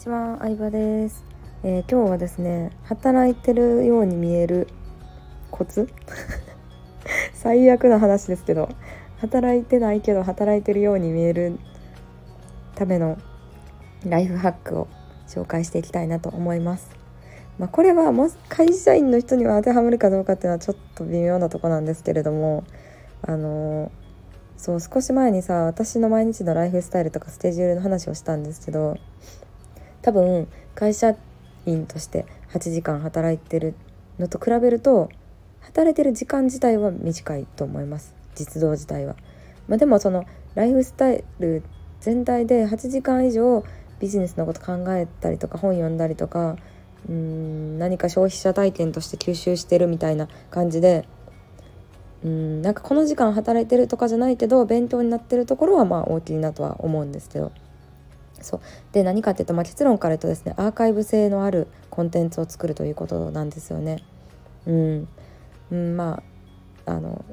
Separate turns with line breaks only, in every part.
ちは、相葉です、えー、今日はですね、働いてるように見えるコツ？最悪な話ですけど、働いてないけど働いてるように見えるためのライフハックを紹介していきたいなと思います。まあ、これはも会社員の人には当てはまるかどうかっていうのはちょっと微妙なとこなんですけれども、あのーそう少し前にさ私の毎日のライフスタイルとかスケジュールの話をしたんですけど多分会社員として8時間働いてるのと比べると働いてる時間自体は短いと思います実動自体は。まあ、でもそのライフスタイル全体で8時間以上ビジネスのこと考えたりとか本読んだりとかうーん何か消費者体験として吸収してるみたいな感じでうんなんかこの時間働いてるとかじゃないけど勉強になってるところはまあ大きいなとは思うんですけどそうで何かっていうと、まあ、結論から言うとですねアーカイブ性のあるコンテンツを作るということなんですよね。うん、うん、まああの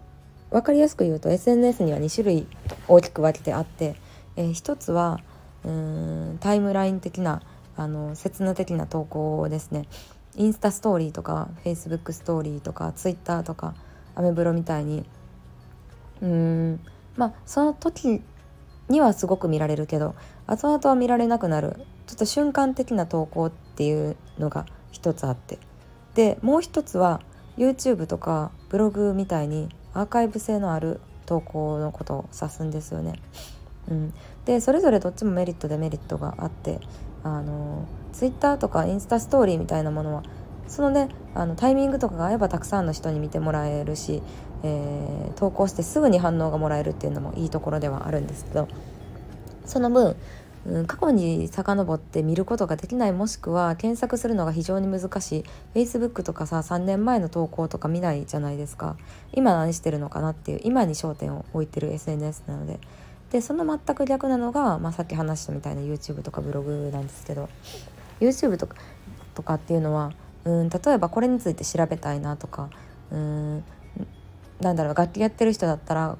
分かりやすく言うと SNS には2種類大きく分けてあって、えー、一つはうんタイムライン的なあの切な的な投稿ですね。インスタストーリーとかフェイスブックストーリーとかツイッターとかアメブロみたいにうんまあその時にはすごく見られるけど後々は見られなくなる。ちょっと瞬間的な投稿っていうのが一つあって。でもう一つは YouTube とかブログみたいにアーカイブ性のある投稿のことを指すんですよね。うん、でそれぞれどっちもメリットデメリットがあってあの Twitter とかインスタストーリーみたいなものはそのねあのタイミングとかが合えばたくさんの人に見てもらえるし、えー、投稿してすぐに反応がもらえるっていうのもいいところではあるんですけどその分、うん、過去に遡って見ることができないもしくは検索するのが非常に難しい。Facebook とかさ3年前の投稿とか見ないじゃないですか。今何してるのかなっていう今に焦点を置いてる SNS なので。でその全く逆なのが、まあ、さっき話したみたいな YouTube とかブログなんですけど。YouTube とかとかっていうのはうん例えばこれについて調べたいなとかうんなんだろう楽器やってる人だったら、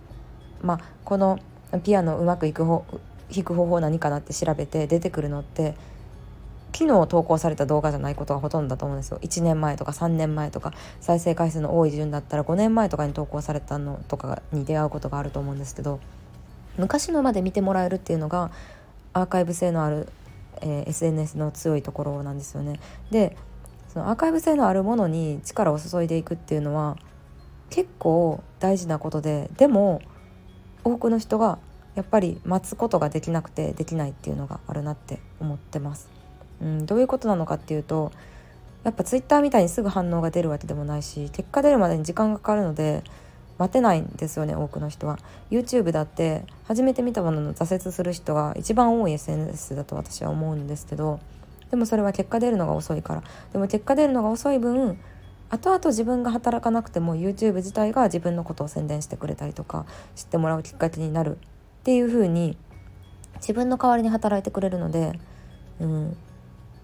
まあ、このピアノうまくいく方弾く方法何かなって調べて出てくるのって昨日投稿された動画じゃないことがほとんどだと思うんですよ1年前とか3年前とか再生回数の多い順だったら5年前とかに投稿されたのとかに出会うことがあると思うんですけど昔のまで見てもらえるっていうのがアーカイブ性のある、えー、SNS の強いところなんですよね。でそのアーカイブ性のあるものに力を注いでいくっていうのは結構大事なことででも多くの人がやっぱり待つことができなくてできないっていうのがあるなって思ってます。うん、どういうことなのかっていうとやっぱツイッターみたいにすぐ反応が出るわけでもないし結果出るまでに時間がかかるので待てないんですよね多くの人は YouTube だって初めて見たものの挫折する人が一番多い SNS だと私は思うんですけどでもそれは結果出るのが遅いからでも結果出るのが遅い分後々自分が働かなくても YouTube 自体が自分のことを宣伝してくれたりとか知ってもらうきっかけになるっていう風に自分の代わりに働いてくれるので、うん、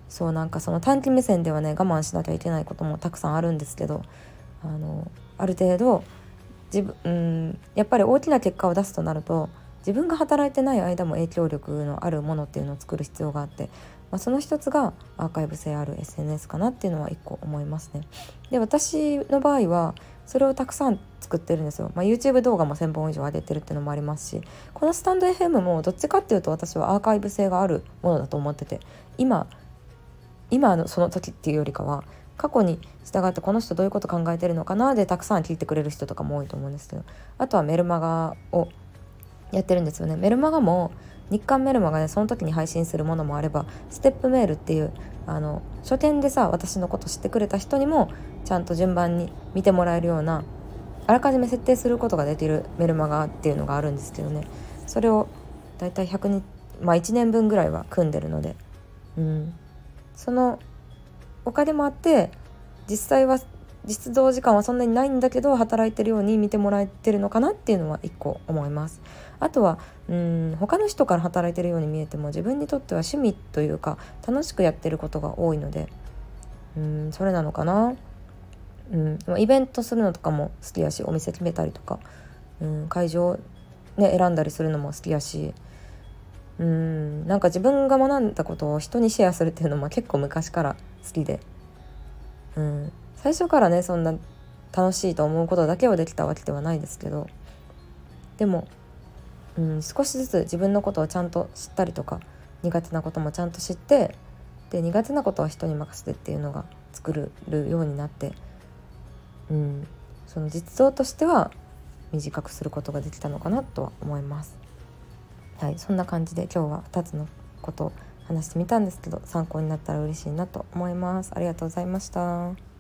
そうなんかその短期目線ではね我慢しなきゃいけないこともたくさんあるんですけどあのある程度自分、うん、やっぱり大きな結果を出すとなると自分が働いてない間も影響力のあるものっていうのを作る必要があってまあ、その一つがアーカイブ性ある SNS かなっていうのは一個思いますね。で私の場合はそれをたくさん作ってるんですよ、まあ、YouTube 動画も1,000本以上上げてるっていうのもありますしこのスタンド FM もどっちかっていうと私はアーカイブ性があるものだと思ってて今今のその時っていうよりかは過去に従ってこの人どういうこと考えてるのかなでたくさん聞いてくれる人とかも多いと思うんですけどあとはメルマガをやってるんですよね。メルマガも日刊メルマガでその時に配信するものもあればステップメールっていうあの書店でさ私のこと知ってくれた人にもちゃんと順番に見てもらえるようなあらかじめ設定することができるメルマガっていうのがあるんですけどね。それをだいたい100日まあ1年分ぐらいは組んでるので、うん、そのお金もあって実際は実動時間はそんなにないんだけど働いてるように見てもらえてるのかなっていうのは一個思います。あとはうん他の人から働いてるように見えても自分にとっては趣味というか楽しくやってることが多いのでうんそれなのかな。うんイベントするのとかも好きやしお店決めたりとかうん会場ね選んだりするのも好きやしうんなんか自分が学んだことを人にシェアするっていうのも結構昔から好きで、うん、最初からねそんな楽しいと思うことだけはできたわけではないですけどでも、うん、少しずつ自分のことをちゃんと知ったりとか苦手なこともちゃんと知ってで苦手なことは人に任せてっていうのが作るようになって、うん、その実像としては短くすることができたのかなとは思います。はい、そんな感じで今日は2つのことを話してみたんですけど参考になったら嬉しいなと思います。ありがとうございました。